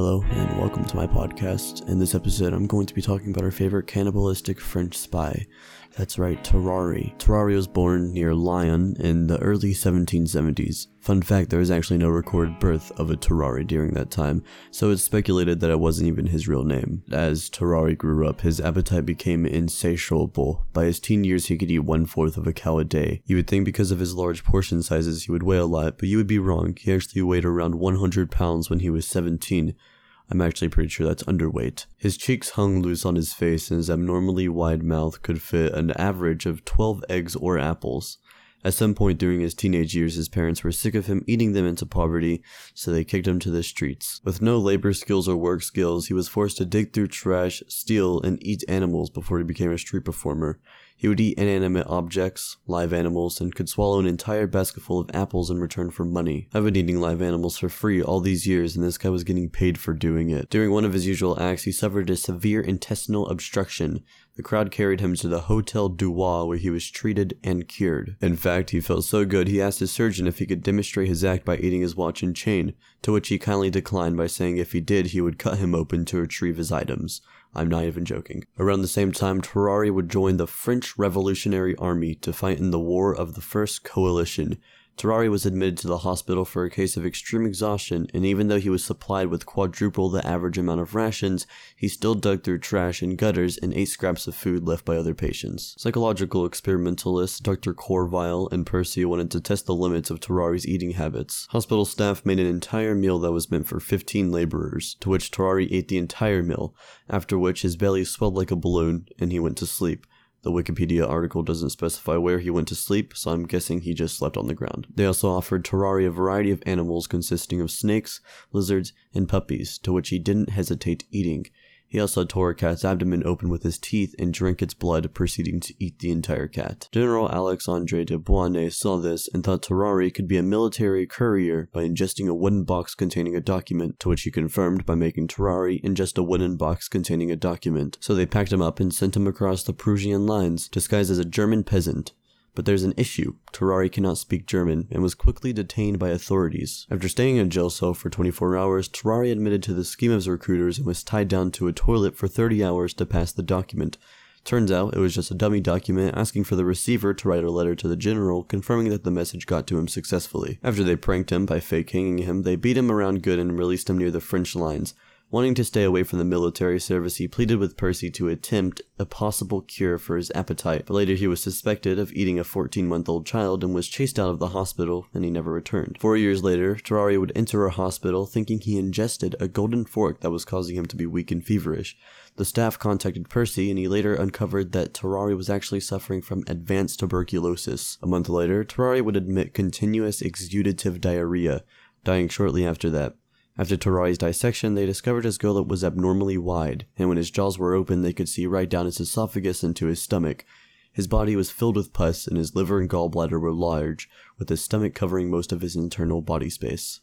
Hello, and welcome to my podcast. In this episode, I'm going to be talking about our favorite cannibalistic French spy. That's right, Tarrare. Tarrare was born near Lyon in the early 1770s. Fun fact, there is actually no recorded birth of a Tarrare during that time, so it's speculated that it wasn't even his real name. As Tarrare grew up, his appetite became insatiable. By his teen years, he could eat one fourth of a cow a day. You would think because of his large portion sizes, he would weigh a lot, but you would be wrong. He actually weighed around 100 pounds when he was 17. I'm actually pretty sure that's underweight. His cheeks hung loose on his face, and his abnormally wide mouth could fit an average of 12 eggs or apples. At some point during his teenage years, his parents were sick of him eating them into poverty, so they kicked him to the streets. With no labor skills or work skills, he was forced to dig through trash, steal, and eat animals before he became a street performer. He would eat inanimate objects, live animals, and could swallow an entire basketful of apples in return for money. I've been eating live animals for free all these years, and this guy was getting paid for doing it. During one of his usual acts, he suffered a severe intestinal obstruction. The crowd carried him to the Hotel Dubois, where he was treated and cured. In fact, he felt so good he asked his surgeon if he could demonstrate his act by eating his watch and chain, to which he kindly declined by saying if he did, he would cut him open to retrieve his items. I'm not even joking. Around the same time, Tarrare would join the French Revolutionary Army to fight in the War of the First Coalition. Tarrare was admitted to the hospital for a case of extreme exhaustion, and even though he was supplied with quadruple the average amount of rations, he still dug through trash and gutters and ate scraps of food left by other patients. Psychological experimentalists Dr. Courville and Percy wanted to test the limits of Tarrare's eating habits. Hospital staff made an entire meal that was meant for 15 laborers, to which Tarrare ate the entire meal, after which his belly swelled like a balloon and he went to sleep. The Wikipedia article doesn't specify where he went to sleep, so I'm guessing he just slept on the ground. They also offered Tarrare a variety of animals consisting of snakes, lizards, and puppies, to which he didn't hesitate eating. He also tore a cat's abdomen open with his teeth and drank its blood, proceeding to eat the entire cat. General Alexandre de Beauharnais saw this and thought Tarrare could be a military courier by ingesting a wooden box containing a document, to which he confirmed by making Tarrare ingest a wooden box containing a document. So they packed him up and sent him across the Prussian lines, disguised as a German peasant. But there's an issue. Tarrare cannot speak German and was quickly detained by authorities. After staying in a jail cell for 24 hours, Tarrare admitted to the scheme of his recruiters and was tied down to a toilet for 30 hours to pass the document. Turns out it was just a dummy document asking for the receiver to write a letter to the general confirming that the message got to him successfully. After they pranked him by fake hanging him, they beat him around good and released him near the French lines. Wanting to stay away from the military service, he pleaded with Percy to attempt a possible cure for his appetite, but later he was suspected of eating a 14 month old child and was chased out of the hospital, and he never returned. Four years later, Tarrare would enter a hospital thinking he ingested a golden fork that was causing him to be weak and feverish. The staff contacted Percy, and he later uncovered that Tarrare was actually suffering from advanced tuberculosis. A month later, Tarrare would admit continuous exudative diarrhea, dying shortly after that. After Tarrare's dissection, they discovered his gullet was abnormally wide, and when his jaws were open, they could see right down his esophagus into his stomach. His body was filled with pus, and his liver and gallbladder were large, with his stomach covering most of his internal body space.